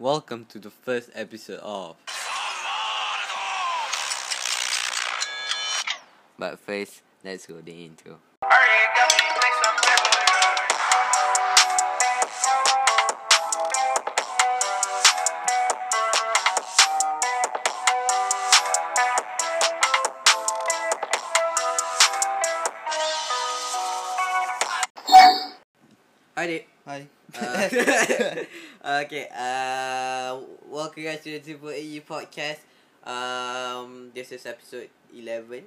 Welcome to the first episode of. But first, let's go the intro. Hi, Dik. Hai. Uh, okay, uh, welcome guys to the Triple AU podcast. Um, this is episode 11.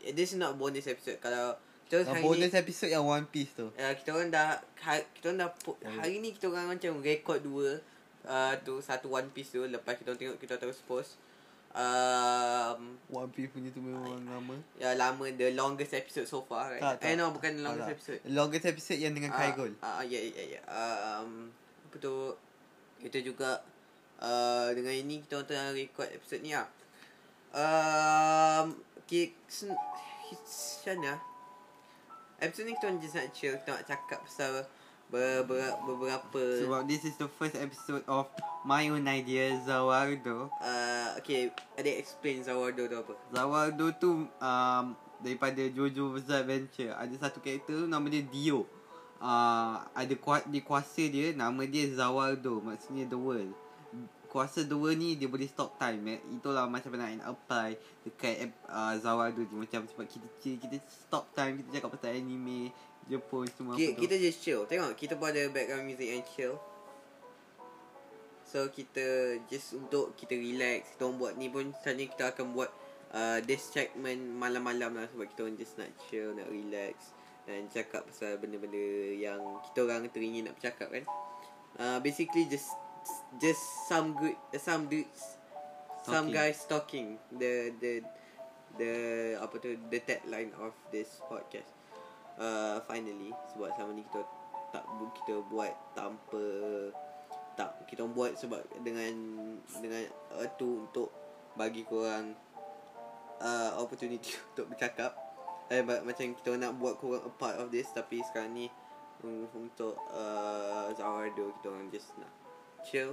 Eh, This is not bonus episode. Kalau kita Yang hari bonus ni, episode yang One Piece tu. uh, kita orang dah, ha, kita orang dah, Oh. hari ni kita orang macam record dua. Uh, tu satu One Piece tu lepas kita orang tengok kita terus post um, One Piece punya tu memang lama. ya lama the longest episode so far right Tak, tak. eh no bukan the longest Tak, tak. episode Longest episode yang dengan Kai Gold. Ah, uh, ya ya ya. Um, apa tu? Kita juga uh, dengan ini kita orang tengah record episod ni lah. Um, okay, sen, macam mana? Episod ni kita orang just nak chill, kita nak cakap pasal beberapa, beberapa Sebab this is the first episode of My Own Idea Zawardo. uh, okay, ada explain Zawardo tu apa? Zawardo tu um, daripada Jojo Bizarre Adventure. Ada satu karakter nama dia Dio. Uh, ada kuat dia kuasa dia nama dia Zawardo maksudnya the world. Kuasa the world ni dia boleh stop time eh. Itulah macam mana nak apply dekat uh, Zawardo ni macam sebab kita kita stop time kita cakap pasal anime Jepun semua Kita, apa tu. kita just chill. Tengok, kita pun ada background music yang chill. So kita just untuk kita relax Kita orang buat ni pun Sebenarnya kita akan buat uh, This segment malam-malam lah Sebab kita orang just nak chill Nak relax Dan cakap pasal benda-benda Yang kita orang teringin nak bercakap kan? Uh, Basically just Just some good uh, Some dudes Some Talking. guys talking The The The Apa tu The tagline of this podcast. Uh, Finally Sebab selama ni kita Tak Kita buat tanpa tak kita buat sebab dengan dengan uh, tu untuk bagi korang uh, opportunity untuk bercakap eh ma- macam kita nak buat korang a part of this tapi sekarang ni um, untuk uh, Zawardo kita orang just nak chill.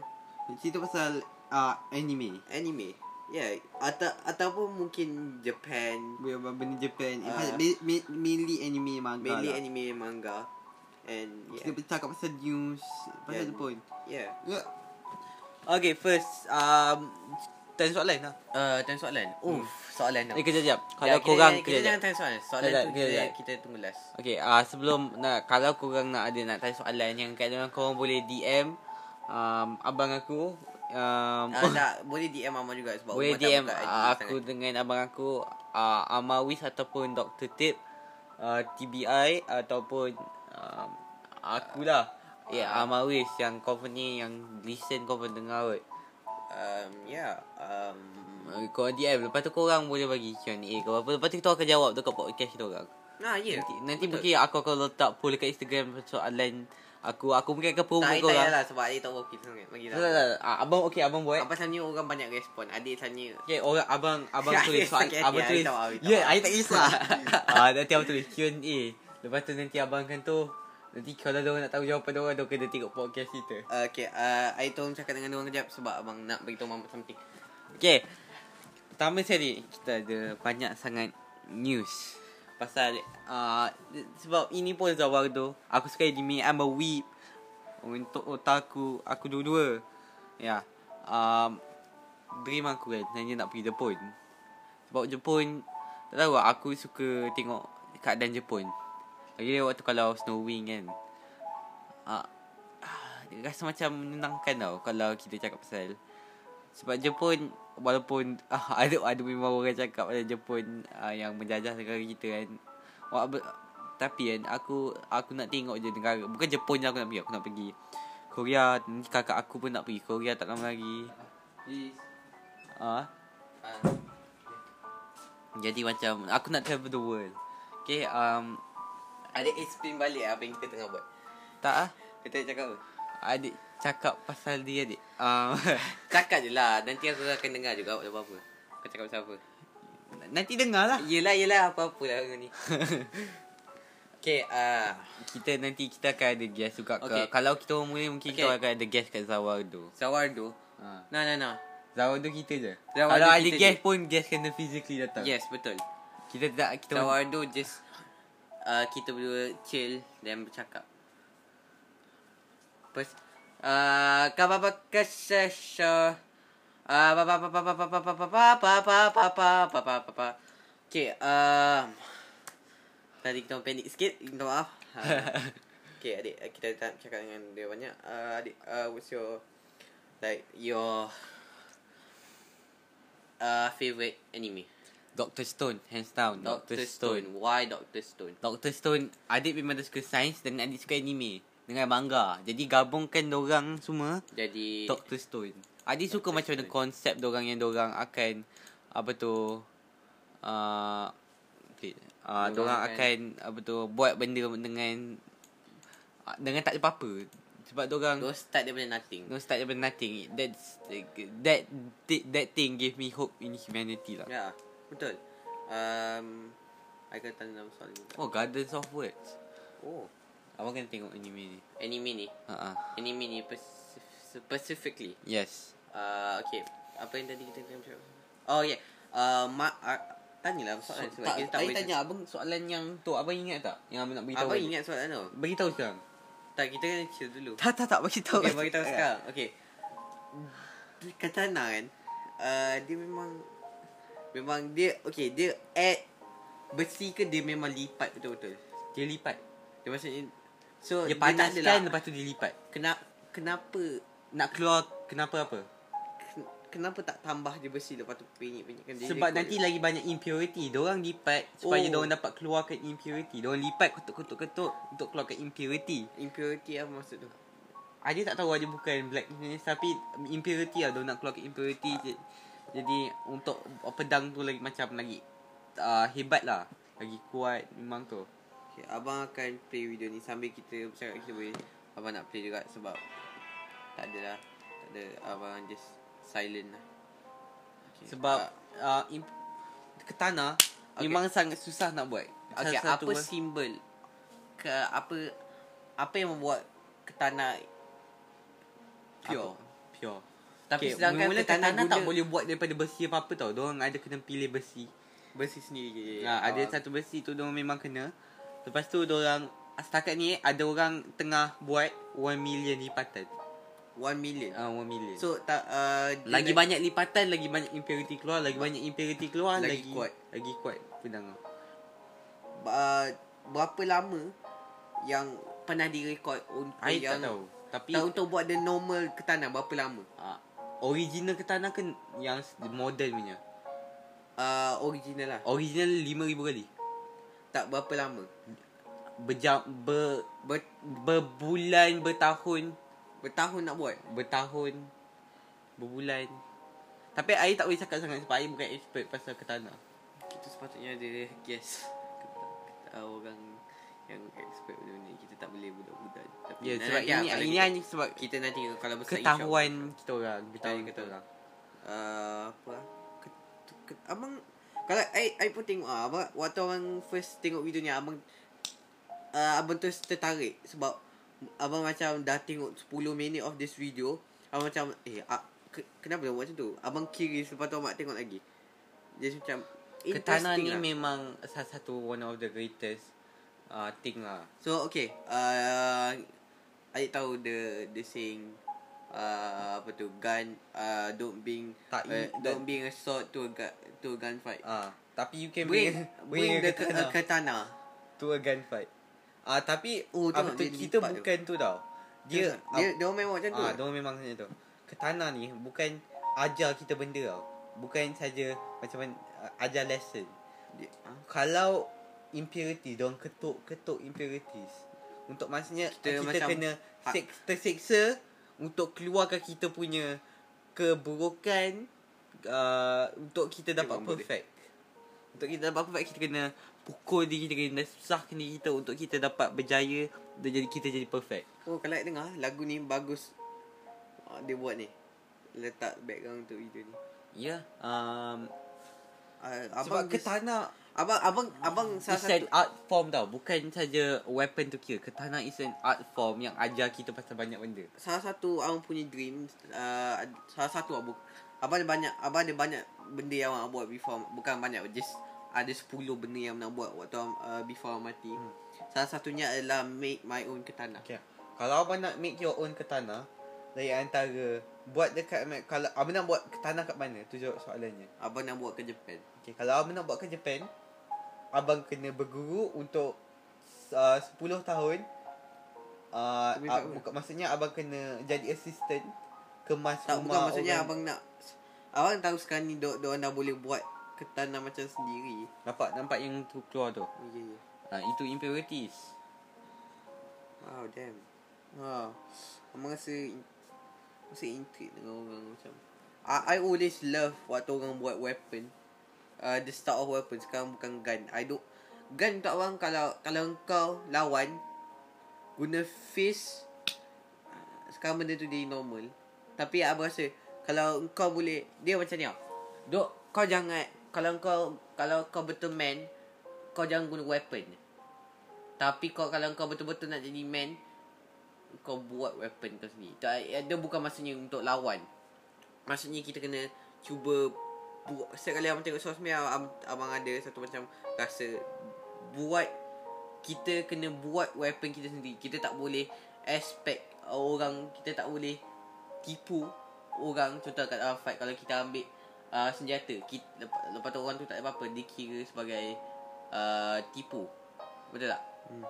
Cerita pasal uh, anime. anime. Yeah atau ataupun mungkin Japan. Benda Japan. Uh, mainly anime manga mainly lah. anime manga. And Kita yeah bercakap pasal news. Pasal Yeah. Jepun yeah. Ya. Okay, first um tanya soalan lah. Uh, tanya soalan. Uff, soalan tau. Eh kejap kejap. Kalau Ya, kita korang jangan- kita kejap. jangan tanya soalan. Soalan Kejap, tu kejap, kita, kejap. kita tunggu last. Okey, ah uh, sebelum nak kalau korang nak ada nak tanya soalan yang kadang korang boleh DM um, abang aku um, Ah, tak, boleh DM Mama juga sebab boleh DM uh, aku sangat. dengan abang aku uh, Amawis ataupun Dr. Tip uh, TBI ataupun um, akulah. Ya, yeah, Ah. Amawis yang company yang listen kau dengar kot. Um, yeah. Um, Korang DM Lepas tu korang boleh bagi Q&A ke apa Lepas tu kita akan jawab Dekat podcast kita orang nah, ya. Nanti, nanti mungkin aku akan letak poll dekat Instagram soalan aku. Aku mungkin akan tak, promote tak kau orang. payahlah sebab adik tak working sangat. Bagi Tak, tak, tak. Ah, Abang okey abang buat. Apa sebenarnya orang banyak respon. Adik tanya. Okay, orang abang abang tulis soal sakit hati, abang tulis. Ya, I tak kisah. ah, nanti abang tulis Q&A. Lepas tu nanti abang kan tu nanti kalau dia nak tahu jawapan dia orang dia kena tengok podcast kita. Okay, uh, I tolong cakap dengan orang kejap sebab abang nak beritahu Mama something. Okay. Pertama sekali kita ada banyak sangat news pasal uh, sebab ini pun Zawardo. Aku suka anime. I'm a weeb. Untuk otaku aku dua-dua. Ya. Um, dream aku kan sebenarnya nak pergi Jepun. Sebab Jepun tak tahu aku suka tengok keadaan Jepun. Lagi waktu kalau snowing kan. Ah, uh, rasa macam menenangkan tau kalau kita cakap pasal sebab Jepun walaupun ah, ada ada memang orang cakap pasal Jepun ah, yang menjajah negara kita kan. Wah, ber, tapi kan aku aku nak tengok je negara bukan Jepun je aku nak pergi aku nak pergi Korea nanti kakak aku pun nak pergi Korea tak lama lagi. Ah, Uh, jadi macam aku nak travel the world. Okay, um adik explain balik apa yang kita tengah buat. tak ah. Kita cakap apa? Adik cakap pasal dia adik. Um, Cakap je lah. Nanti aku akan dengar juga apa-apa. Kau cakap pasal apa? nanti dengar lah. Yelah, yelah. Apa-apa lah ni. Okay, uh, Kita nanti kita akan ada guest juga ke. Okay. Kalau kita orang mula mungkin Okay. kita akan ada guest kat Zawardo. Zawardo. Ha. Nah, nah, nah. Zawardo kita je. Zawardo Kalau ada guest je. pun guest kena physically datang. Yes, betul. Kita tak kita Zawardo just uh, kita berdua chill dan bercakap. Pers uh, kababa kasasha uh, pa pa pa pa pa pa pa pa pa pa pa pa pa pa pa pa pa Okay, um, tadi kita panik sikit, minta maaf. Uh, okay, adik, uh, kita tak cakap dengan dia banyak. Uh, adik, uh, what's your like your uh, favorite anime? Dr. Stone hands down. Doctor Stone. Why Doctor Stone? Dr. Stone adik memang suka sains dan adik suka anime dengan manga. Jadi gabungkan orang semua Jadi Dr. Stone. Adik suka Dr. macam mana Stone. konsep orang yang orang akan apa tu uh, okay, uh, Dorang orang akan- apa tu buat benda dengan uh, dengan tak ada apa-apa. Sebab orang Go start daripada nothing. no start daripada nothing. That's that that, that thing gave me hope in humanity lah. Ya, betul. Um, I kena tanya nama soalan ni. Oh, Gardens of Words. Oh, Abang kena tengok anime ni. anime ni. Ah. Anime ni specifically. Yes. Uh, okay. Apa yang tadi kita tanya cakap? Oh, yeah. Uh, ma- uh, tanyalah soalan sebab kita tak tak boleh. tanya abang soalan yang tu abang ingat tak? Yang abang nak beritahu. Apa ingat soalan tu? Bagi tahu sekarang. Tak, kita kena chill dulu. Tak tak tak bagi tahu. Okay, bagi tahu sekarang. Okay. Katana kan, uh, dia memang memang dia okay dia add besi ke dia memang lipat betul-betul. Dia lipat. Dia maksudnya so Dia panaskan adalah lepas tu dia lipat. Kenapa kenapa Nak keluar kenapa apa? ken- kenapa tak tambah je besi lepas tu penyek-penyekkan dia Sebab dia nanti kuat. lagi banyak impurity. Diorang lipat supaya Oh. diorang dapat keluarkan impurity. Diorang lipat ketuk-ketuk-ketuk untuk keluarkan impurity. impurity apa maksud tu? Ada tak tahu ada bukan blackness tapi impurity lah diorang nak keluarkan impurity. Je- Jadi untuk pedang tu lagi macam lagi uh, hebat lah. Lagi kuat memang tu. Okay, abang akan play video ni sambil kita bercakap kita boleh abang nak play juga sebab tak ada lah. Tak ada abang just silent lah. Okay. Sebab Ah, uh, imp- katana Okay. memang sangat susah nak buat. okay, apa simbol ke apa apa yang membuat katana pure? Apa? Pure. Tapi okay, sedangkan mula katana katana tak guna- boleh buat daripada besi apa-apa tau. Diorang ada kena pilih besi. Besi sendiri. Ha, ada satu besi tu diorang memang kena. Lepas tu diorang setakat ni ada orang tengah buat 1 million lipatan. 1 million. Ah, 1 million. So tak uh, dia lagi nak- banyak lipatan, lagi banyak impurity keluar, lagi banyak impurity keluar, Lagi lagi, kuat. Lagi kuat pedang uh, berapa lama yang pernah direkod untuk I yang tak tahu. Tapi tak untuk buat the normal katana berapa lama? ah, original katana kan yang modern punya. Uh, original lah. Original 5000 kali. Tak berapa lama? Berjam ber, Ber, berbulan, bertahun, bertahun nak buat. bertahun, berbulan. Tapi I tak boleh cakap sangat sebab I bukan expert pasal katana. Kita sepatutnya ada guest uh, orang yang expert benda ni. Kita tak boleh budak-budak. Tapi Ya, nanti sebab lah ini kalau ini kita, hanya sebab kita nanti kalau besar ketahuan kita orang, Ketahuan ketahuan kita kita orang. uh, apa ke, ke, abang kalau I, I pun tengok ah abang waktu abang first tengok video ni abang uh, abang terus tertarik sebab abang macam dah tengok 10 minit of this video abang macam eh ah, ke, kenapa dia buat macam tu abang curious lepas tu abang tengok lagi dia macam interesting ni lah. memang salah satu one of the greatest uh, thing lah. So okay uh, Adik tahu the the saying uh, apa tu gun uh, don't bring Tak, uh, i- don't bring a sword to a gun, to a gunfight. Ah, tapi you can bring bring, bring the katana. katana to a gunfight. Ah, tapi Oh, apa tu dia kita lipat tu. bukan tu tau. Dia dia dia orang memang macam tu. ah, dia memang macam tu. Katana ni bukan ajar kita benda tau. Bukan saja macam mana uh, ajar lesson. Dia, ah, Kalau impurity, dia orang ketuk-ketuk impurities. Untuk maksudnya Kita kita, kita macam- kena ha- sek, terseksa untuk keluarkan kita punya keburukan uh, untuk kita dapat Memang boleh. perfect. Untuk kita dapat perfect kita kena pukul diri kita kena susahkan diri kita untuk kita dapat berjaya dan jadi kita jadi perfect. oh kalau dengar lagu ni bagus. Ah, dia buat ni. Letak background untuk video ni. Ya. Yeah. Um, Uh, sebab just, katana Abang abang abang salah It's an satu art form tau Bukan saja weapon tu kira Katana is an art form Yang ajar kita pasal banyak benda salah satu abang punya dream uh, salah satu abang abang ada banyak abang ada banyak benda yang abang buat before bukan banyak just ada 10 benda yang nak buat waktu uh, before mati. Hmm. Salah satunya adalah make my own katana. Okay. Kalau abang nak make your own katana Dari antara Buat dekat Kalau abang nak buat katana kat mana Tu jawab soalannya Abang nak buat ke Japan. okay. Kalau abang nak buat ke Japan Abang kena berguru untuk uh, 10 tahun uh, uh, bukan, Maksudnya abang kena jadi assistant Kemas Tak bukan rumah maksudnya orang. abang nak abang tahu sekarang ni dok dok dah boleh buat katana macam sendiri. Nampak nampak yang tu keluar tu Ya ya. ha, Itu impurities Wow damn. Ha. Abang rasa rasa intrigued dengan orang macam I, I always love waktu orang buat weapon. Uh, the start of weapon sekarang bukan gun. I don't gun untuk abang kalau kalau kau lawan guna fist uh, sekarang benda tu jadi normal. Tapi abang rasa kalau kau boleh dia macam ni tau. Dok kau jangan kalau kau kalau kau betul man kau jangan guna weapon. Tapi kau kalau kau betul-betul nak jadi man kau buat weapon kau sendiri. Tak, dia bukan maksudnya untuk lawan. Maksudnya kita kena cuba buat setiap kali abang tengok sosmed abang, abang ada satu macam rasa buat kita kena buat weapon kita sendiri. Kita tak boleh expect orang kita tak boleh tipu orang contoh kat dalam fight kalau kita ambil uh, senjata kita, lepas, lepas tu orang tu tak ada apa-apa dikira sebagai uh, tipu. Betul tak? Hmm.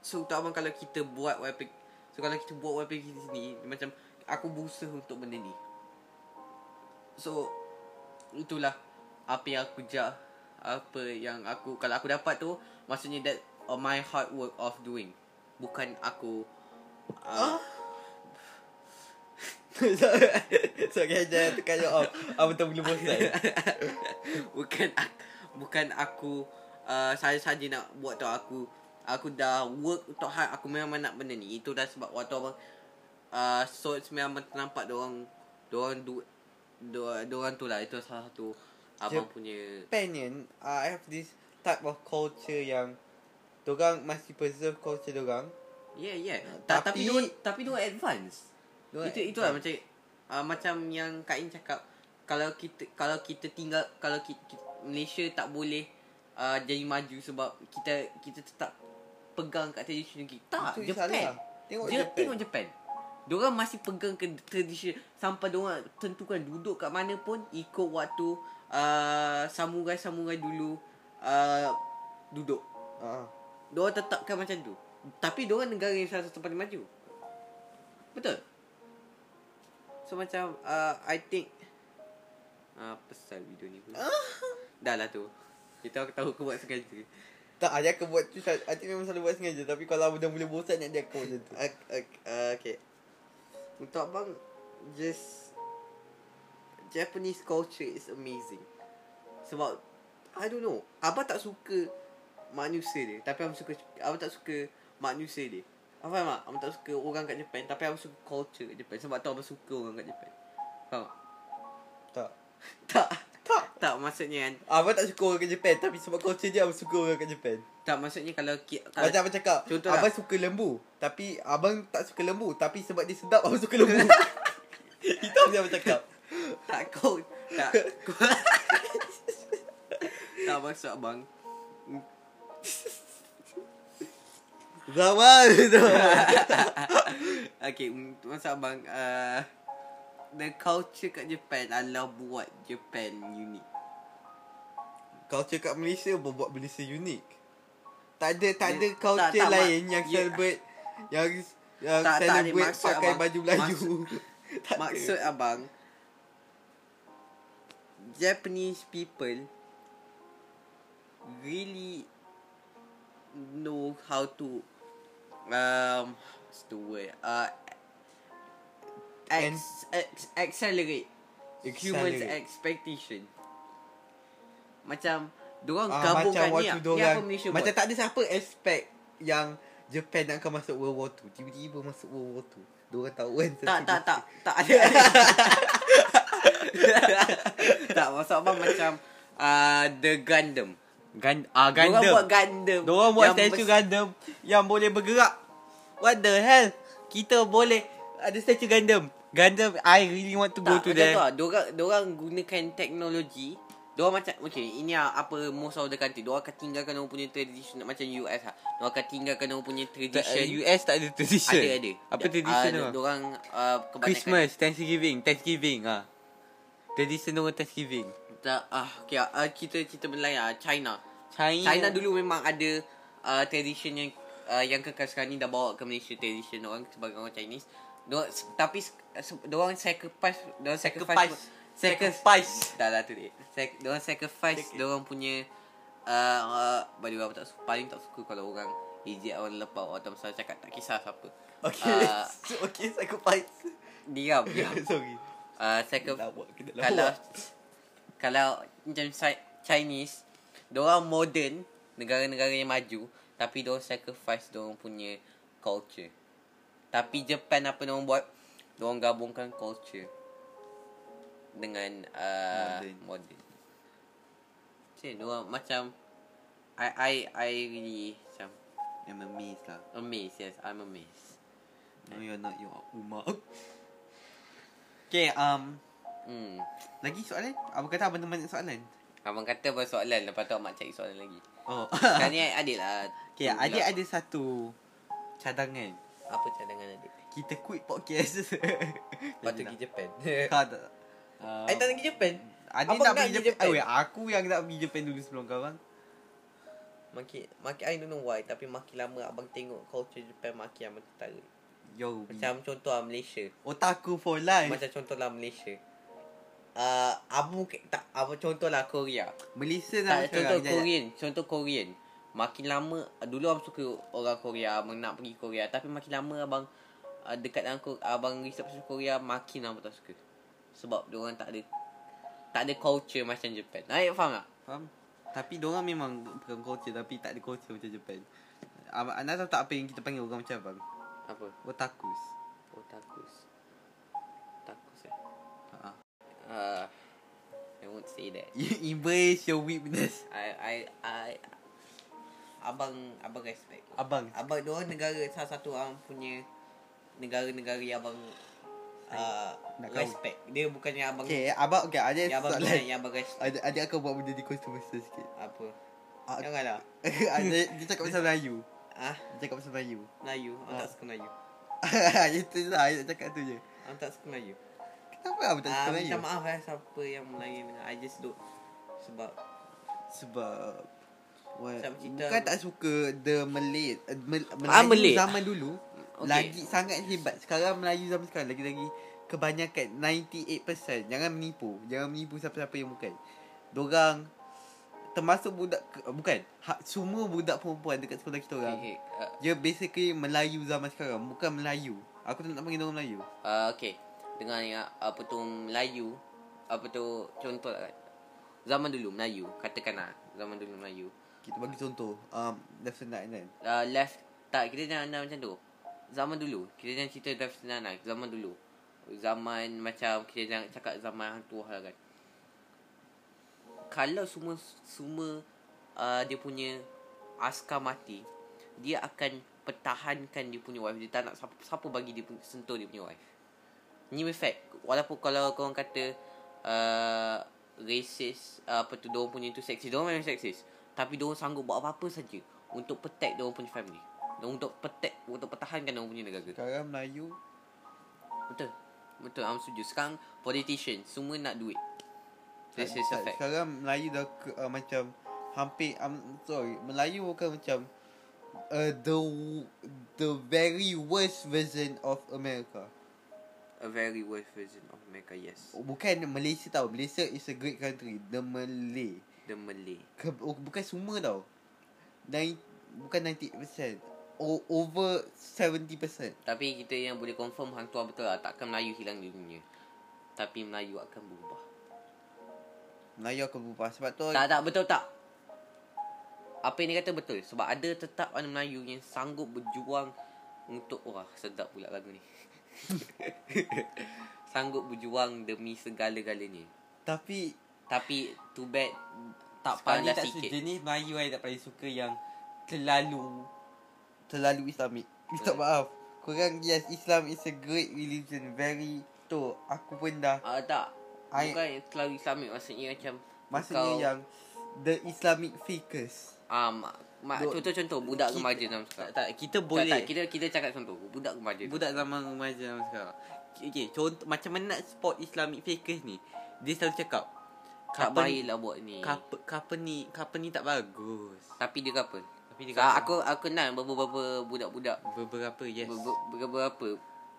So untuk abang kalau kita buat weapon So kalau kita buat weapon kita sendiri Macam aku berusaha untuk benda ni So Itulah Apa yang aku jah Apa yang aku Kalau aku dapat tu Maksudnya that uh, My hard work of doing. Bukan aku uh, Sorry aja tekan you off Abang tak boleh bosan Bukan aku Bukan aku uh, Saja-saja nak buat tu aku. Aku dah work untuk hard Aku memang nak benda ni. Itu dah sebab waktu abang uh, So memang ternampak Diorang Diorang du Diorang, diorang tu lah. Itu salah satu Abang Jep. punya Penyan uh, I have this type of culture yang Diorang masih preserve culture diorang Yeah yeah. Ta- Tapi Tapi- Tapi diorang, Tapi diorang advance. Diorang Itu itu lah macam uh, Macam yang Kak In cakap. Kalau kita Kalau kita tinggal Kalau kita, kita Malaysia tak boleh uh, Jadi maju sebab Kita Kita tetap Pegang kat tradition kita Tak Itu Japan. salah. Tengok Dia, Japan. Tengok Japan Diorang masih pegang ke tradition Sampai diorang tentukan duduk kat mana pun Ikut waktu uh, Samurai-samurai dulu uh, Duduk. Uh, Diorang tetapkan macam tu. Tapi diorang negara yang salah satu paling maju. Betul? So macam uh, I think uh, Pasal video ni pun Dah lah tu. Kita aku tahu aku buat sengaja. Tak ada aku buat tu Hati memang selalu buat sengaja. Tapi kalau dah boleh bosan Nak dia aku macam tu. Uh, uh, uh, Okay Untuk abang Just Japanese culture is amazing. Sebab I don't know. Abang tak suka Manusia dia. Tapi abang suka Abang tak suka Manusia dia. Abang faham tak? Abang tak suka orang kat Japan. Tapi abang suka culture kat Japan. Sebab tu abang suka orang kat Japan. Faham tak? Tak. Tak Tak maksudnya. Kan Abang tak suka orang kat Japan Tapi sebab culture dia Abang suka orang kat Japan. Tak maksudnya kalau, kalau Macam abang cakap Contoh lah. Abang suka lembu Tapi abang tak suka lembu Tapi sebab dia sedap Abang suka lembu. Itu apa yang abang cakap. Tak kau Tak. Kau, Tak maksud abang. Zaman tu Okay Maksud abang uh, The culture kat Japan Adalah buat Japan unik Culture kat Malaysia Buat Malaysia unik Tak ada Tak ada Dia- culture tak, tak, lain mak- Yang ya. celebrate Yang Yang Tak, tak, celebrate maksud Pakai abang- baju Melayu Tak ada. Maksud abang Japanese people Really Know how to Um What's the word Uh ex, ex, Accelerate Humans Accelerate. expectation Macam Diorang Ah, gabungkan macam ni lah. Ni dorang apa Malaysia Macam buat tak ada siapa expect Yang Japan nak akan masuk World War 2 Tiba-tiba masuk World War 2 Diorang tahu kan Tak tak tak Tak ada Tak maksud abang macam uh, The Gundam Gan ah Diorang Gundam. buat Gundam. Diorang buat statue bes- Gundam yang boleh bergerak. What the hell? Kita boleh ada statue Gundam. Gundam I really want to go tak, to macam there. tu lah. Diorang, diorang gunakan teknologi. Diorang macam, okay, ini apa most of the country. Diorang akan tinggalkan diorang punya tradition macam US lah. Diorang akan tinggalkan diorang punya Tak, tradition. uh, US tak ada tradition. Ada, ada. Apa Da- tradition ah, tu? Diorang uh, kebanyakan. Christmas, Thanksgiving, Thanksgiving ah. Tradition orang Thanksgiving. Tak, ah, okay, uh, kita kita Melayu lah. China. China. China dulu memang ada uh, tradition yang uh, yang kekal sekarang ni dah bawa ke Malaysia tradition orang sebagai orang Chinese. Diorang, tapi se- diorang sacrifice diorang sacrifice Sacrifice. Dah lah tu dia. Sac- diorang sacrifice diorang punya uh, uh, bagi orang tak suka, paling tak suka kalau orang ejek orang lepau atau misalnya cakap tak kisah siapa. Okay. So, okay, sacrifice. Diam, diam. Sorry. Uh, sacrifice tak kalau kalau macam Chi- Chinese, diorang modern, negara-negara yang maju, tapi diorang sacrifice diorang punya culture. Tapi Japan apa diorang buat? Diorang gabungkan culture dengan uh, Modern. Cik, diorang macam I I I really macam I'm amazed lah. amazed. Yes, I'm amazed. No, you're not your Umar. Okay, um, Hmm. lagi soalan? Apa kata abang banyak soalan? Abang kata bersoalan Lepas tu Mak cari soalan lagi Oh. Sekarang ni adik lah okay, adik pula. ada satu cadangan. Apa cadangan adik Kita quit podcast. Lepas tu pergi Japan Kau tak. Uh, I tak nak pergi Japan Adik Abang nak nak pergi Japan. Japan? Oh, ya, aku yang nak pergi Japan dulu sebelum kau bang. Makin Makin I don't know why Tapi makin lama abang tengok Culture Japan makin amat tertarik Yo. Macam contoh lah Malaysia otaku for life. Macam contoh lah Malaysia uh, mungkin Tak Apa contoh lah Korea Malaysia Tak sama contoh sekarang. Korean Contoh Korean Makin lama Dulu abang suka orang Korea Abang nak pergi Korea Tapi makin lama abang uh, Dekat dengan Abang research pasal Korea Makin abang tak suka Sebab diorang tak ada Tak ada culture macam Japan Aik faham tak? Faham? Tapi diorang memang bukan culture tapi tak ada culture macam Japan. Abang, anda tahu tak apa yang kita panggil orang macam abang? Apa? Otakus. Otakus Otakus eh Ha. uh, I won't say that You embrace your weakness. I I I Abang Abang respect Abang. Abang diorang negara Salah satu orang punya Negara-negara yang abang uh, nak. Respect Dia bukannya abang Okay, abang okay, ada Yang abang soalan. minat Yang abang respect Ada aku buat benda di controversial sikit. Apa Ah, Janganlah ada dia cakap pasal Melayu. Ah, Dia cakap pasal Melayu. Melayu Aku Ah. tak suka Melayu Itu lah, dia cakap tu je. Aku tak suka Melayu Kenapa abang tak Ah, suka Melayu? Minta maaf eh Siapa yang Melayu dengan I just do Sebab Sebab kita- Bukan tak suka The Malay uh, Mel, Melayu Ah, Malay. zaman dulu Okay. Lagi sangat hebat. Sekarang Melayu zaman sekarang Lagi-lagi Kebanyakan 98% Jangan menipu. Jangan menipu siapa-siapa yang bukan. Dorang Termasuk budak Bukan. Ha, Semua budak perempuan Dekat sekolah kita orang. Okay, okay. Uh, Dia basically Melayu zaman sekarang Bukan Melayu. Aku tak nak panggil orang Melayu. Uh, okay Dengan yang Apa tu Melayu? Apa tu Contoh lah kan Zaman dulu Melayu Katakanlah Zaman dulu Melayu. Kita bagi contoh. Um, Left Senat kan? Uh, Left Tak kita jangan macam tu Zaman dulu. Kita jangan cerita left senang lah Zaman dulu. Zaman macam Kita jangan cakap zaman hang tua lah kan. Kalau semua Semua uh, Dia punya Askar mati Dia akan Pertahankan dia punya wife. Dia tak nak siapa, siapa bagi dia punya, Sentuh dia punya wife. Ni fact Walaupun kalau korang kata uh, Racist uh, Apa tu Diorang punya tu seksis Diorang memang seksis Tapi diorang sanggup buat apa-apa saja Untuk protect diorang punya family Untuk protect Untuk pertahankan diorang punya negara Sekarang Melayu Betul Betul I'm setuju Sekarang politician Semua nak duit This is a fact Sekarang Melayu dah ke, uh, macam hampir um, sorry Melayu bukan macam uh, the the very worst version of America. A very worst version of America Yes Bukan Malaysia tau. Malaysia is a great country. The Malay. The Malay Ke, oh, bukan semua tau. Nine, bukan 90%. O, over 70%. Tapi kita yang boleh confirm Hang tuan betul lah Takkan Melayu hilang di dunia Tapi Melayu akan berubah Melayu akan berubah. Sebab tu Tak tak betul tak Apa yang dia kata betul Sebab ada tetap orang Melayu Yang sanggup berjuang Untuk Wah sedap pula lagu ni Sanggup berjuang Demi segala-galanya tapi Tapi Too bad tak Sekarang paling dah tak sikit. sejenis Melayu I tak paling suka yang terlalu terlalu Islamik. Minta Hmm. maaf. Korang yes Islam is a great religion very tu aku pun dah Ah tak. I- Bukan yang terlalu Islamik maksudnya macam maksudnya kau- yang the Islamic fakers. ah mak, mak Duk- contoh-contoh budak Kita- remaja Tak, sekarang. tak kita Tak, boleh tak, kita kita cakap contoh budak remaja. budak zaman remaja zaman sekarang. Okay, contoh macam mana nak spot Islamic fakers ni? Dia selalu cakap tak baiklah buat ni. couple ni couple ni tak bagus. Tapi dia couple. Tapi dia So, aku aku kenal beberapa budak-budak. Beberapa yes. Ber- ber- beberapa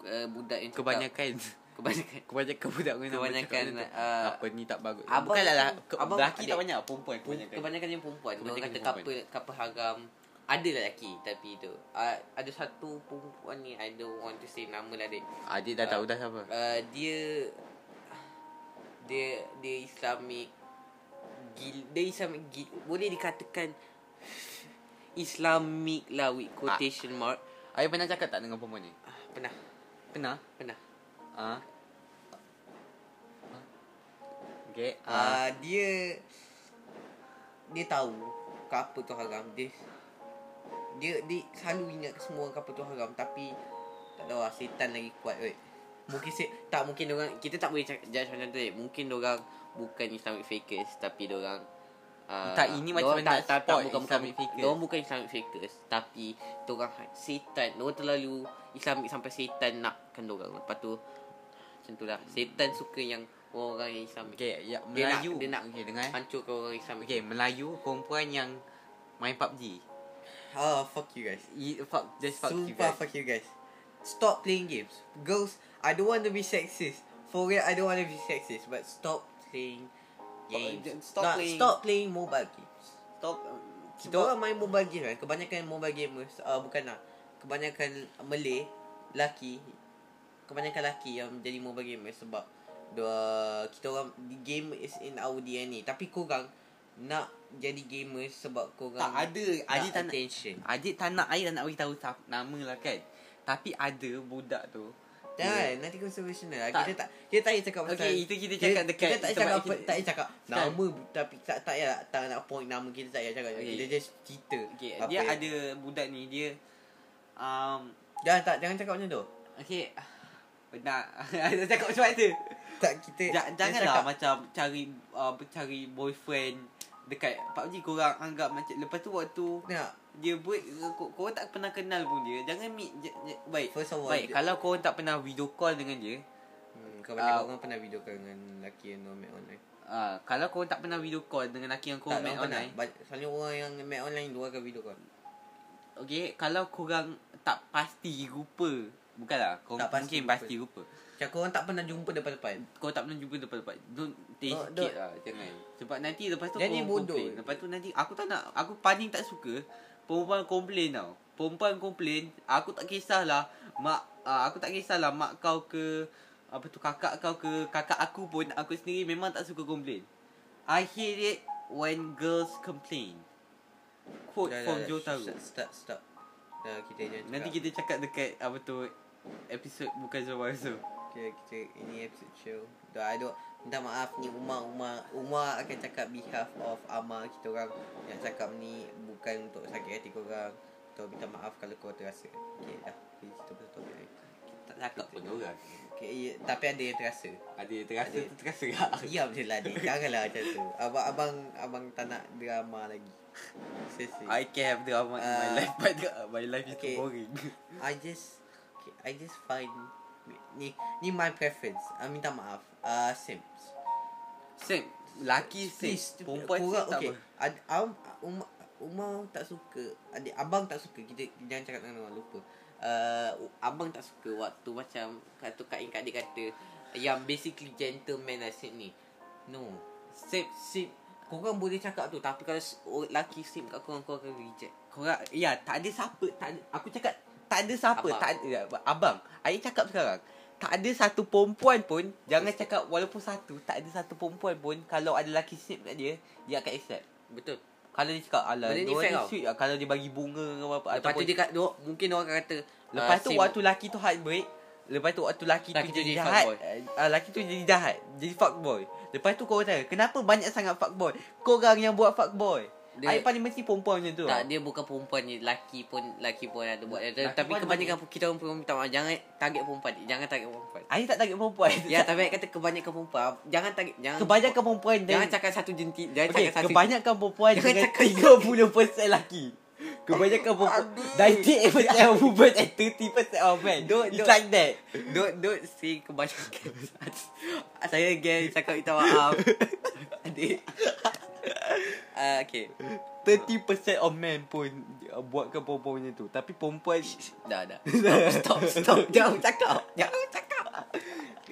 uh, budak yang kebanyakan. Kebanyakan. Kebanyakan budak Kebanyakan, cakap uh, apa ni tak bagus. abang- Bukanlah lah ke, abang lelaki tak banyak perempuan kebanyakan. kebanyakan yang perempuan. Dia Kebanyakan kata couple couple haram. Ada lelaki tapi tu uh, ada satu perempuan ni I don't want to say nama lah dia Adik dah tahu dah siapa. uh, dia dia dia Islamic gil, dia Islamic gil, boleh dikatakan Islamic lah with quotation mark Ayah pernah cakap tak dengan perempuan ni? Ah, pernah Pernah? pernah Ah. Okay. Ah. uh, dia dia tahu couple tu haram dia dia dia selalu ingat semua couple tu haram tapi tak tahu lah setan lagi kuat weh. Mungkin se tak mungkin orang kita tak boleh cakap judge macam tu eh. Mungkin orang bukan Islamic fakers tapi orang uh, Tak, ini macam mana nak spot Islamic fakers. Diorang bukan Islamic fakers tapi diorang setan. Diorang terlalu Islamic sampai setan nakkan diorang. Lepas tu macam tu lah. Setan suka yang orang yang Islamic. Okay, ya Dia nak- Melayu. dia nak okay, dengar. eh. Hancurkan orang Islamic. Okay, Melayu perempuan yang main PUBG. Oh, fuck you guys. I, fuck, just fuck you guys. fuck you guys. Stop playing games. Girls, I don't want to be sexist. For real, I don't want to be sexist. But stop playing games. Oh, stop Nah, playing- Stop playing mobile games. Stop. Kita orang main mobile game kan. Kebanyakan mobile gamers, uh, bukan lah. Kebanyakan Malay, laki. Kebanyakan laki yang menjadi mobile gamers sebab dua kita orang game is in our DNA. Tapi korang nak jadi gamers sebab korang Tak ada. Adik tak nak. attention. Adik tak nak. Adik tak nak beritahu nama lah kan. Tapi ada budak tu. Jangan nanti conservational lah. Kita tak kita tak payah cakap pasal Okay, itu kita cakap dekat Kita tak cakap apa, kita- tak payah cakap nama tapi tak tak payah tak nak point nama kita tak payah cakap. Okay. Kita just cerita. Apa dia ada budak ni. Dia... Um, Jangan tak jangan cakap macam tu. okay. Nak. Cakap macam mana? Tak kita Ja, kita janganlah macam cari uh, cari boyfriend dekat PUBG korang anggap macam lepas tu waktu nak dia buat kau, kau tak pernah kenal pun dia jangan meet j, j, baik First of all, baik dia- kalau kau tak pernah video call dengan dia hmm, kebanyakan Ah. orang pernah video call dengan lelaki yang no met online. uh, kalau kau tak pernah video call dengan lelaki yang kau tak meet orang pernah. online Selalunya orang yang met online dua akan video call. okey kalau korang tak pasti rupa bukanlah kau Tak pasti mungkin rupa. pasti rupa Macam korang tak pernah jumpa depan-depan. kau tak pernah jumpa depan-depan don't Oh, oh, don't- lah jangan sebab nanti lepas tu Jadi kau bodoh. complain lepas tu nanti aku tak nak aku paling tak suka perempuan komplain tau perempuan komplain aku tak kisahlah mak uh, aku tak kisahlah mak kau ke apa tu kakak kau ke kakak aku pun aku sendiri memang tak suka komplain I hate it when girls complain quote Dah, from dah. Joe Taro Stop, stop, stop. Dah, kita jangan nanti cakap. kita cakap dekat apa tu episod bukan Zawar so kita, kita ini episode show. Dah ada minta maaf ni Umar Umar Umar akan cakap behalf of Amar kita orang yang cakap ni bukan untuk sakit hati korang. Kita minta maaf kalau kau terasa. Okey dah. Kita pasal topik lain. tak cakap pun orang Okey, ya, tapi ada yang terasa. ada yang terasa Ada. terasa tak Diam je lah ni. Janganlah macam tu. Abang abang abang tak nak drama lagi. Seriously. I can have drama in my Ah. life but my life is Okay. too boring. I just okay, I just find ni ni my preference. I minta maaf. Uh Sims. Sim, laki Please, perempuan korang, tak okay. Ad, um, Umar, Umar tak suka. Adik abang tak suka. Kita jangan cakap dengan orang lupa. uh, abang tak suka waktu macam kata Kak Kak Adik kata yang basically gentleman lah Sim ni. No. Sim, Sim korang boleh cakap tu tapi kalau laki sim kat korang korang akan reject. korang, ya tak ada siapa, tak ada, aku cakap tak ada siapa, Abang. tak ada, ya, abang, Air cakap sekarang, tak ada satu perempuan pun, jangan cakap walaupun satu, tak ada satu perempuan pun, kalau ada laki sim kat dia, dia akan accept. Betul. Kalau dia cakap, alah, Benda ni dia ni tau. sweet lah, kalau dia bagi bunga ke apa, Lepas tu dia kat dia, mungkin orang akan kata Lepas ah, tu waktu laki tu heartbreak Lepas tu waktu laki, Laki tu jadi jadi jahat uh, Laki tu jadi jahat Jadi fuckboy Lepas tu kau tanya Kenapa banyak sangat fuckboy Korang yang buat fuckboy Dia- Dia, paling mesti perempuan macam tu. Tak dia bukan perempuan ni Laki pun Laki pun ada buat. Laki Tapi kebanyakan kita orang perempuan minta maaf Jangan target perempuan Jangan target perempuan. Air tak target perempuan. Ya tapi I kata kebanyakan perempuan. Jangan target Jangan Kebanyakan perempuan Jangan cakap satu jentik Jangan Okay, cakap satu kebanyakan perempuan Jangan cakap- 30% laki. Kebanyakan perempuan 98% of women and 30% of men. Don't- It's don't- like that. Don't don't say kebanyakan Saya again cakap minta maaf. Adik. Uh, Okay. 30% of men pun uh, buatkan perempuan macam tu. Tapi perempuan Dah dah. Stop stop stop. Jangan cakap Jangan cakap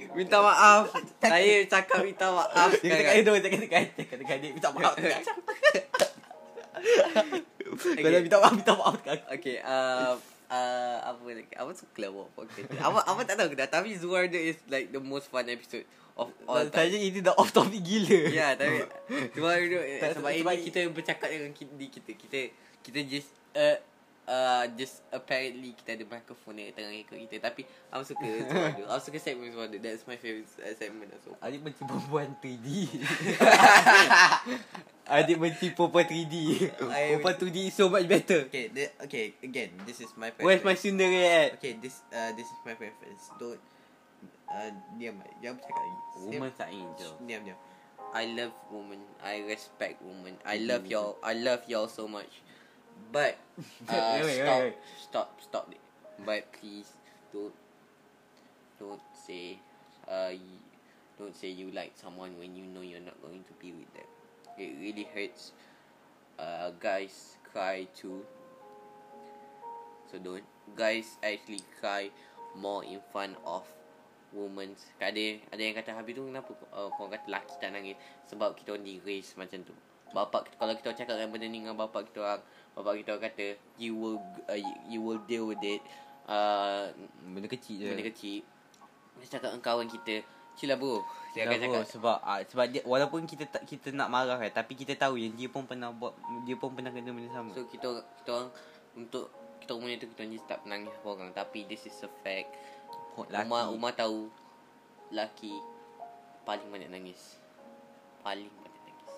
Minta maaf. Saya cakap minta maaf Jangan hidung, jangan tekan hidung, jangan hidung. Minta maaf. Okay. Kalau minta maaf, minta maaf. Sekarang. Okay uh, uh, Apa lagi? Apa suka lah buat podcast? Apa, apa tak tahu. Dah Tapi Zuardo is like The most fun episode Of all time. Saja ini dah off topic gila. Ya tapi Zuardo Tak, Sebab sebab ini kita bercakap dengan kita, kita. Kita Kita just uh, uh, Just apparently Kita ada microphone yang tengah ikut kita. Tapi Aku suka Zuardo Aku suka segment Zuardo That's my favourite uh, segment also. Adik benci perempuan 3D Adik benci perempuan 3D I- Perempuan 2D is so much better. Okay the, Okay again This is my Where's my Sundari at? Okay this uh, This is my preference. Don't uh, Diam Jangan bercakap lagi. Woman are angel Diam diam. I love woman. I respect woman. I love y'all. I love y'all so much. But uh, Wait, wait, Stop wait. Stop Stop it. But please Don't Don't say uh, Don't say you like someone When you know you're not going to be with them It really hurts. Uh, Guys cry too. So don't. Guys actually cry More in front of Women. Ada ada yang kata Habis tu kenapa uh, Korang kata lelaki tak nangis? Sebab kita orang di raise macam tu. Bapak kita, Kalau kita cakap dengan benda ni Dengan bapak kita orang Bapak kita orang kata You will uh, you, you will deal with it. Uh, Benda kecil je. Benda kecil. Dia cakap dengan kawan kita Chill lah bro Dia akan cakap sebab ah, sebab dia walaupun kita tak kita nak marah kan tapi kita tahu yang dia pun pernah buat dia pun pernah kena benda sama. So kita kita orang Untuk Kita orang punya tu Kita orang just tak menangis apa orang. Tapi this is a fact. Laki. Umar Umar tahu Laki Paling banyak nangis. Paling banyak nangis.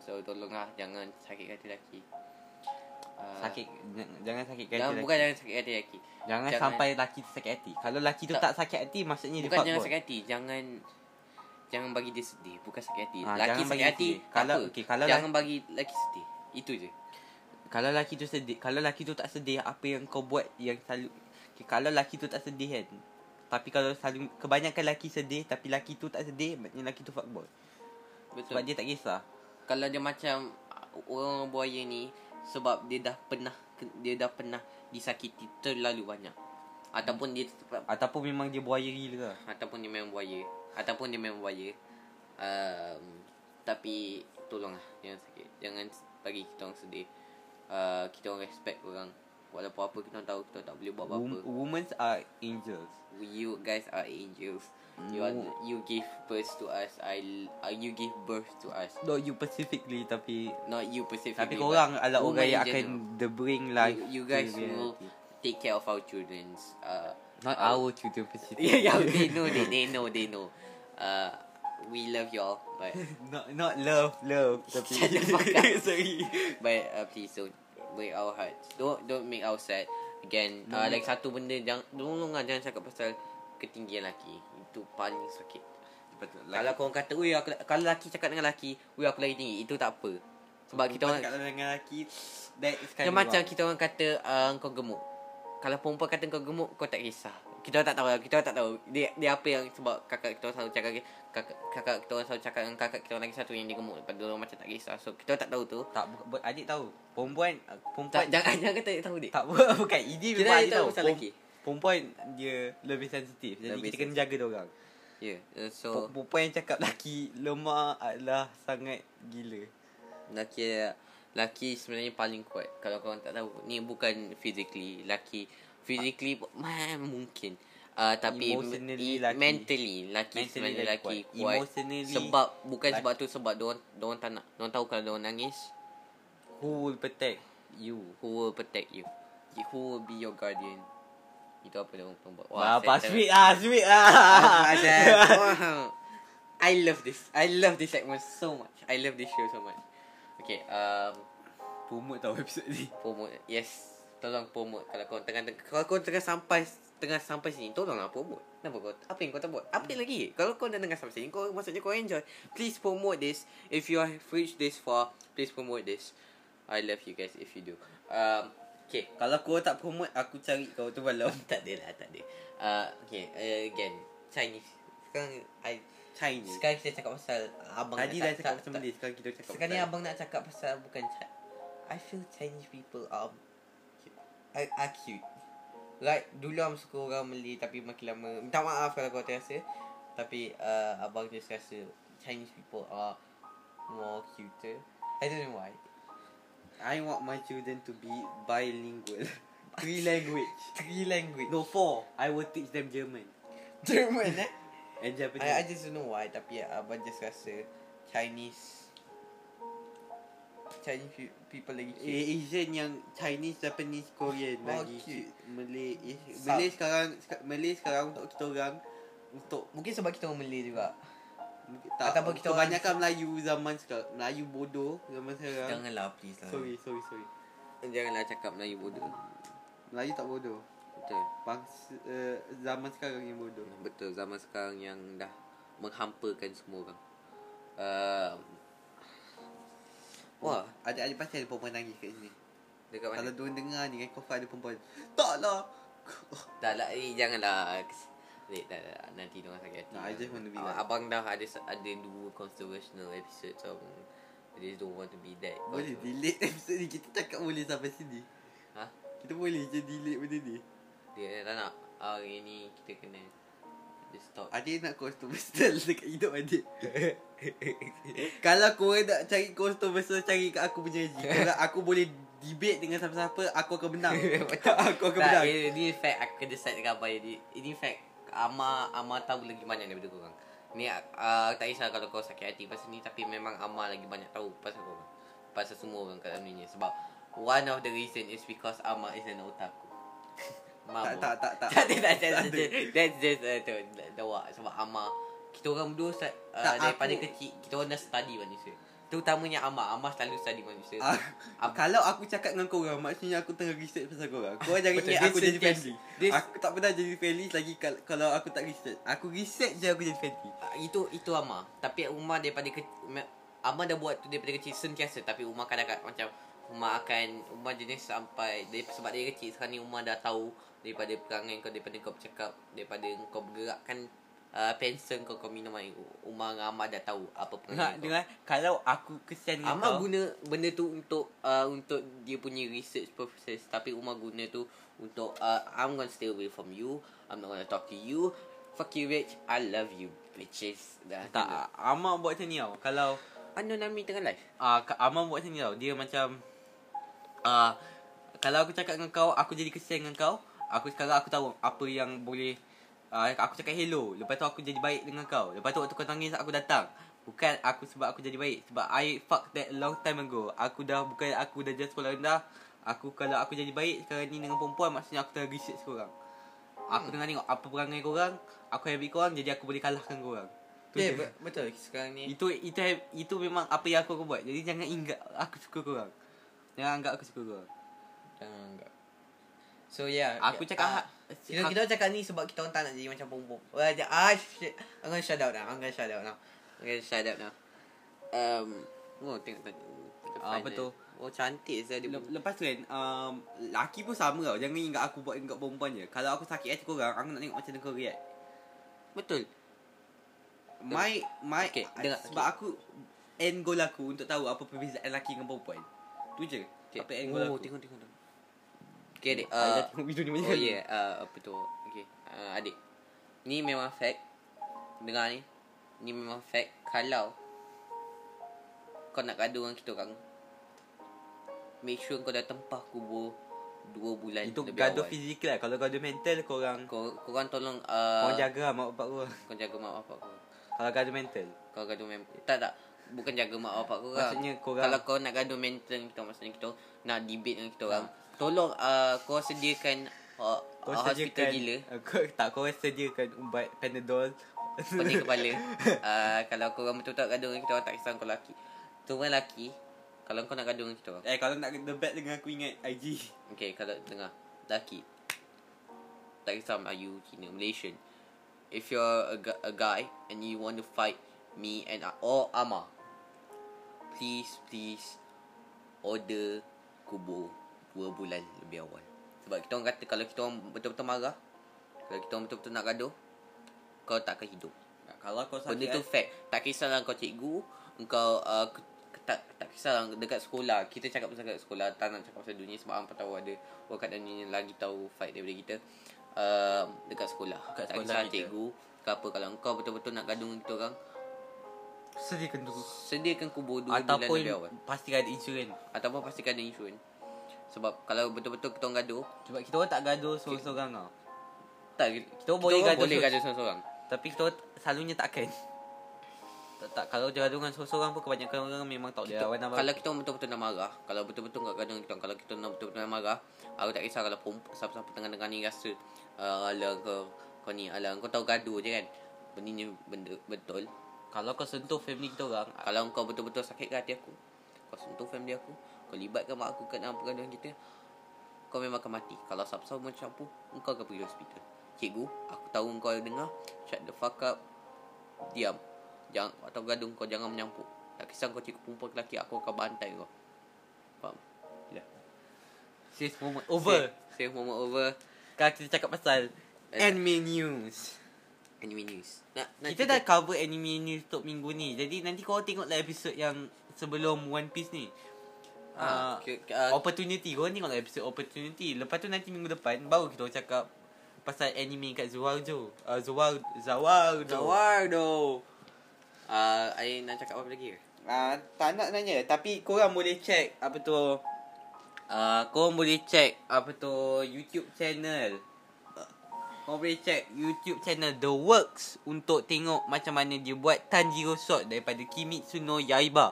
So tolonglah Jangan sakit hati laki uh, sakit jangan sakit hati. Jangan laki. bukan jangan sakit hati laki jangan, jangan- sampai laki tu sakit hati. Kalau laki tu Tak. tak, sakit hati maksudnya dia Bukan jangan sakit hati Jangan Jangan bagi dia sedih Bukan sakit hati Ah, Laki sakit hati sedih. Kalau- apa. okey, kalau Jangan bagi laki sedih Itu je Kalau laki tu sedih, kalau laki tu tak sedih apa yang kau buat yang selalu okay, kalau laki tu tak sedih kan. Tapi kalau selalu kebanyakan laki sedih tapi laki tu tak sedih maknanya laki tu fuckboy. Betul Sebab dia tak kisah. Kalau dia macam uh, Orang buaya ni Sebab dia dah pernah Dia dah pernah Disakiti terlalu banyak. Ataupun dia Ataupun memang dia buaya gila lah. Ataupun dia memang buaya. Ataupun dia memang buaya. Um, Tapi Tolonglah Jangan sakit. Jangan bagi kita orang sedih. Uh, Kita orang respect orang Walaupun apa kita tahu Kita tak boleh buat apa-apa Wom- Women are angels. You guys are angels You are, you give birth to us I uh, You give birth to us Not you specifically tapi Not you specifically tapi korang adalah orang yang in akan the bring life. you, you guys will take care of our children's uh not uh, our children specifically. yeah yeah they know they, they know they know uh we love y'all but not not love love tapi sorry. but uh, please don't break our hearts don't don't make our sad again uh, like satu benda jangan tolong jangan cakap pasal ketinggian laki itu paling sakit Betul. kalau korang kata Ui aku kalau laki cakap dengan laki Ui aku lagi tinggi itu tak apa sebab kita orang kalau dengan lelaki that is kind of macam wrong. kita orang kata uh, kau gemuk. Kalau perempuan kata kau gemuk, kau tak kisah. Kita tak tahu lah. Kita tak tahu. Dia dia apa yang sebab kakak kita selalu cakap kakak kakak kita orang selalu cakap dengan kakak kita lagi satu yang dia gemuk. Lepas dia orang macam tak kisah. So kita tak tahu tu. tak bu- bu- adik tahu perempuan uh, Tak, perempuan jangan jangan kata tahu dia. tak bukan ini Kita memang adik tahu lelaki. perempuan dia lebih sensitif jadi Lebih kita kena jaga dia orang Ya. Yeah. So so, perempuan yang cakap lelaki lemah adalah sangat gila laki laki sebenarnya paling kuat. Kalau kau tak tahu, ni bukan physically. Laki physically man mungkin. Uh, tapi Emotionally i- laki. mentally laki Mentally sebenarnya laki laki kuat. kuat. Emotionally sebab bukan laki- sebab tu sebab dia orang tak nak. Dia tahu kalau dia orang nangis who will protect you who will protect you. Who will be your guardian. Itu apa dia orang buat. Apa saya sweet ah, sweet ah. Wow. I love this. I love this segment so much. I love this show so much. Okay, um, Promote tau episod ni. promote. Yes. Tolong promote kalau kau tengah kalau kau tengah sampai tengah sampai sini tolonglah promote. Kenapa kau apa yang kau tak buat? Apa lagi? Kalau kau dah tengah sampai sini kau maksudnya kau enjoy. Please promote this. If you have reached this far, please promote this. I love you guys if you do. Um, okay. Kalau kau tak promote, aku cari kau tu malam. tak ada lah, tak ada. Uh, okay, uh, again, Chinese. Sekarang I Chinese. sekarang kita cakap pasal abang Tadi dah cakap pasal Malay, sekarang kita cakap Sekarang ni abang nak cakap pasal bukan I feel Chinese people are. Are, are cute. Like dulu I'm suka orang Malay tapi makin lama minta maaf kalau kau terasa tapi uh, abang just rasa Chinese people are more cuter. I don't know why. I want my children to be bilingual. Three language. Three language. No, four. I will teach them German. German eh. And Japanese. I, I just don't know why tapi abang just rasa Chinese Chinese pe- people lagi cute. Eh, Asian yang Chinese, Japanese, Korean Oh, lagi cute. cute. Malay, eh, Sub. Malay sekarang seka- Malay sekarang untuk kita orang untuk Mungkin sebab kita orang Malay juga. tak Ataupun kita orang- kebanyakan Melayu zaman sekarang. Melayu bodoh zaman sekarang. Janganlah please lah. Sorry, sorry, sorry. Janganlah cakap Melayu bodoh. Melayu tak bodoh. Betul. Bangsa uh, zaman sekarang yang bodoh. Betul zaman sekarang yang dah menghampakan semua orang. Uh, wah, Adik-adik pasti ada perempuan nangis kat sini. dekat mana? Kalau diorang dengar ni kan Kofar ada perempuan. Tak lah. Tak lah, eh, janganlah. Wait, tak, tak, nanti dia orang sakit hati. No, I just want to be Ah, like- Abang dah ada ada dua controversial episode so I just don't want to be that. Boleh delete episode ni. Kita cakap boleh sampai sini. Ha? Kita boleh je delete benda ni. Dia tak nak. Hari ni kita kena just stop. Adik nak controversial dekat hidup adik. Kalau korang nak cari controversial, cari kat aku punya je. Kalau aku boleh debate dengan siapa-siapa, aku akan menang. aku akan tak, menang. ini, ini fact aku kena decide dengan abang ini. Ini fact Ama Ama tahu lagi banyak daripada korang. Ni uh, tak kisah kalau kau sakit hati pasal ni tapi memang Ama lagi banyak tahu pasal korang. Pasal semua orang kat dalam dunia sebab one of the reason is because Ama is an otaku. Tak, tak, tak, tak. tak, tak, tak, Tak tak. That's just uh, tu, dawak sebab Ama kita orang berdua uh, Tak, daripada aku- kecil kita orang dah study manusia. Terutamanya Ama, Ama selalu study manusia. Ah, Ab- kalau aku cakap dengan korang Maksudnya aku tengah research pasal korang. Korang jangan Betul, ingat aku jadi friendly. Dia- Aku tak pernah jadi friendly Lagi kal- kalau aku tak research. Aku research je aku jadi friendly. Ah, itu itu Ama tapi Umar daripada ke, me- Ama dah buat tu daripada kecil sentiasa tapi Umar kadang-kadang macam Umar akan Umar jenis sampai dari, sebab dia kecil sekarang ni Umar dah tahu daripada perangai kau daripada kau bercakap daripada kau bergerakkan uh, pensel kau kau minum air. Umar dengan Amar dah tahu apa Nak perangai kau dengar Kalau aku kesian dengan Amar kau guna benda tu untuk uh, untuk dia punya research purposes tapi Umar guna tu untuk uh, I'm gonna stay away from you. I'm not gonna talk to you. Fuck you bitch. I love you bitches. Dah Tak Amar buat macam ni tau. Kalau Anu Nami tengah live. Uh, Amar buat macam ni tau. Dia macam uh, Kalau aku cakap dengan kau Aku jadi kesian dengan kau. Aku sekarang aku tahu Apa yang boleh uh, Aku cakap hello. Lepas tu aku jadi baik dengan kau. Lepas tu waktu kau nangis Aku datang. Bukan aku sebab aku jadi baik. Sebab I fuck that long time ago. Aku dah Bukan aku dah just sekolah rendah. Aku kalau aku jadi baik Sekarang ni dengan perempuan Maksudnya aku tengah research korang. Aku tengah tengok Apa perangai korang. Aku happy korang Jadi aku boleh kalahkan korang. Tu yeah, je. betul sekarang ni? Itu itu itu memang apa yang aku akan buat. Jadi jangan ingat aku suka korang. Jangan anggap aku suka korang. Jangan anggap. So yeah. Aku cakap uh, kita, kita cakap ni sebab kita orang tak nak jadi macam Wah, j- Ah shit I'm gonna shut up now I'm gonna shut up now I'm gonna shut up now. Um Oh tengok tengok Ah, betul. Oh cantik saya dia Le- lepas tu kan um, Laki pun sama tau. Jangan ingat aku buat ingat perempuan je. Kalau aku sakit hati korang Aku nak tengok macam mana kau react. Betul. My my Okay, dengar, Sebab aku End goal aku Untuk tahu apa perbezaan lelaki dengan perempuan. Tu je. Okay. Apa end goal Oh aku. tengok tengok tengok Okay adik uh, video ni Oh yeah uh, Apa tu? Okay uh, Adik. Ni memang fact Dengar ni. Ni memang fact Kalau Kau nak gaduh dengan kita orang Make sure kau dah tempah kubur Dua bulan Itu lebih gaduh awal. fizikal lah. Kalau gaduh mental korang Kau korang tolong uh, Korang jaga lah mak bapak korang. Kau jaga mak bapak kau Kalau gaduh mental. Kau gaduh mem Tak tak. Bukan jaga mak bapak kau Maksudnya korang- Kalau kau nak gaduh mental kita Maksudnya kita Nak debate dengan kita orang Tolong uh, kau sediakan uh, Kau hospital sediakan gila. Kau tak kau sediakan ubat Panadol. Pening kepala. Uh, Kalau korang betul-betul gaduh dengan kita orang Tak kisah kau lelaki. Tu orang lelaki Kalau kau nak gaduh dengan kita orang. Eh kalau nak debat dengan aku ingat IG Okay kalau tengah. Lelaki. Tak kisah Melayu Cina Malaysian. If you're a, gu- a guy And you want to fight Me and uh, Or Ama Please Please Order Kubur Dua bulan lebih awal. Sebab kita orang kata Kalau kita orang betul-betul marah Kalau kita orang betul-betul nak gaduh Kau tak akan hidup. Kalau kau Benda sakit tu fact. Tak kisahlah kau cikgu Engkau uh, tak, tak kisahlah dekat sekolah. Kita cakap pasal dekat sekolah Tak nak cakap pasal dunia Sebab hampa tahu ada Orang kat dunia yang lagi tahu fight daripada kita. Uh, Dekat sekolah. Dekat Tak sekolah kisah kita. cikgu ke apa. Kalau engkau betul-betul nak gaduh dengan kita orang Sediakan tu. Sediakan kubur dua bulan Ataupun lebih awal. pastikan ada insurans Ataupun pastikan ada insurans Sebab kalau betul-betul kita orang gaduh. Sebab kita orang tak gaduh seorang-seorang tau. Tak Kita orang boleh gaduh boleh gaduh seorang-seorang Tapi kita orang selalunya takkan tak, tak, kalau gaduh dengan seorang-seorang pun kebanyakan orang memang tak boleh kita, lawan apa. kalau kita orang betul-betul nak marah Kalau betul-betul nak gaduh dengan kita Kalau kita nak betul-betul nak marah Aku tak kisah kalau perempuan Siapa-siapa tengah dengar ni rasa uh, Alah kau Kau ni Alah kau tahu gaduh je kan. Benda ni benda betul. Kalau kau sentuh family kita orang, Kalau kau betul-betul sakit ke hati aku Kau sentuh family aku Kau libatkan mak aku kat dalam pergaduhan kita Kau memang akan mati. Kalau siapa-siapa macam campur Engkau akan pergi hospital. Cikgu Aku tahu kau dengar. Shut the fuck up. Diam. Jangan Atau gaduh kau jangan menyampuk. Tak kisah kau cikgu perempuan ke lelaki Aku akan bantai kau. Faham? sis moment over. Save, save moment over. Sekarang kita cakap pasal Eh, anime news. Anime news. Nak, nak Kita dah cover anime news untuk minggu ni. Jadi nanti kau tengoklah episod yang sebelum One Piece ni. Ah, Uh, ah, opportunity Kau tengoklah episod opportunity? Lepas tu nanti minggu depan Baru kita cakap Pasal anime kat Zuarjo. Uh, Zuar Zawardo. Zawardo. Uh, I nak cakap apa lagi? Ke? uh, Tak nak nanya. Tapi korang boleh check Apa tu uh, Korang boleh check Apa tu YouTube channel. Korang boleh check YouTube channel The Works Untuk tengok macam mana dia buat Tanjiro Sword Daripada Kimitsu no Yaiba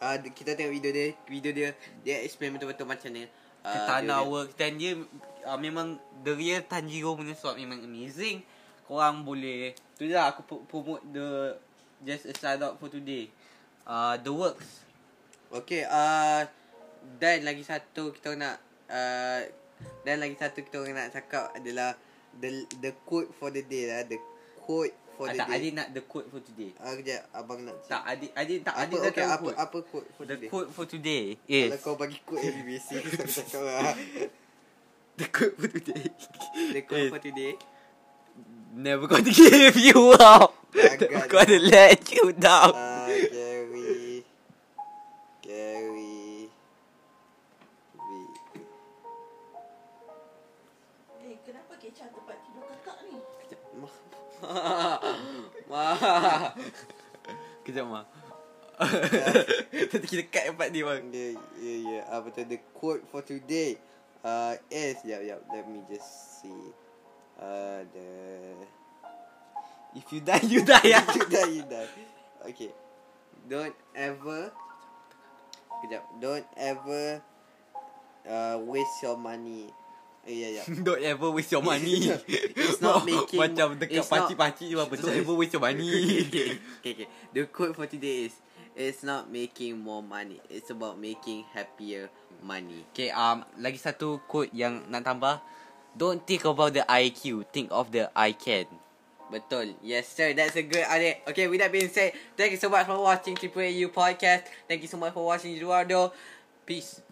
uh, kita tengok video dia video dia dia explain betul-betul macam ni uh, Katana Works Dan dia. uh, Memang The real Tanjiro punya sword Memang amazing. Korang boleh Tu lah aku pro- promote the Just a shout out for today. Uh, The Works. Okay, uh, dan lagi satu kita nak uh, dan lagi satu kita nak cakap adalah the the quote for the day lah, the quote for ah, the Tak day. adik nak the quote for today. Ah, kejap, abang nak Tak adik Adik tak apa, adik okay, tahu apa, quote. apa quote for The today? quote for today Kalau is kau bagi quote yang BBC Aku cakap lah. The quote for today. The quote is for today. Never gonna give you up. Agak Never gonna let you down. Uh, Gary Gary V Eh, kenapa kecoh tempat tidur kakak ni? Wah Kejap mah Nanti kita cut tempat ni bang Yeah, yeah, yeah. Apa tu the quote for today? Uh, is yeah, yeah. Let me just see. Uh, the If you die you die ya you die, you die. Okay. Don't ever. Kejap. Don't ever. Uh, waste your money. Yeah, yeah. Don't ever waste your money It's not making- Macam dekat pakcik-pakcik tu apa Don't ever waste your money okay, okay. The quote for today is. It's not making more money. It's about making happier money. Okay, um, lagi satu quote yang nak tambah. Don't think about the IQ, think of the I can. Betul. Yes, sir. That's a good idea. Okay, with that being said, thank you so much for watching Triple AU podcast. Thank you so much for watching Eduardo. Peace.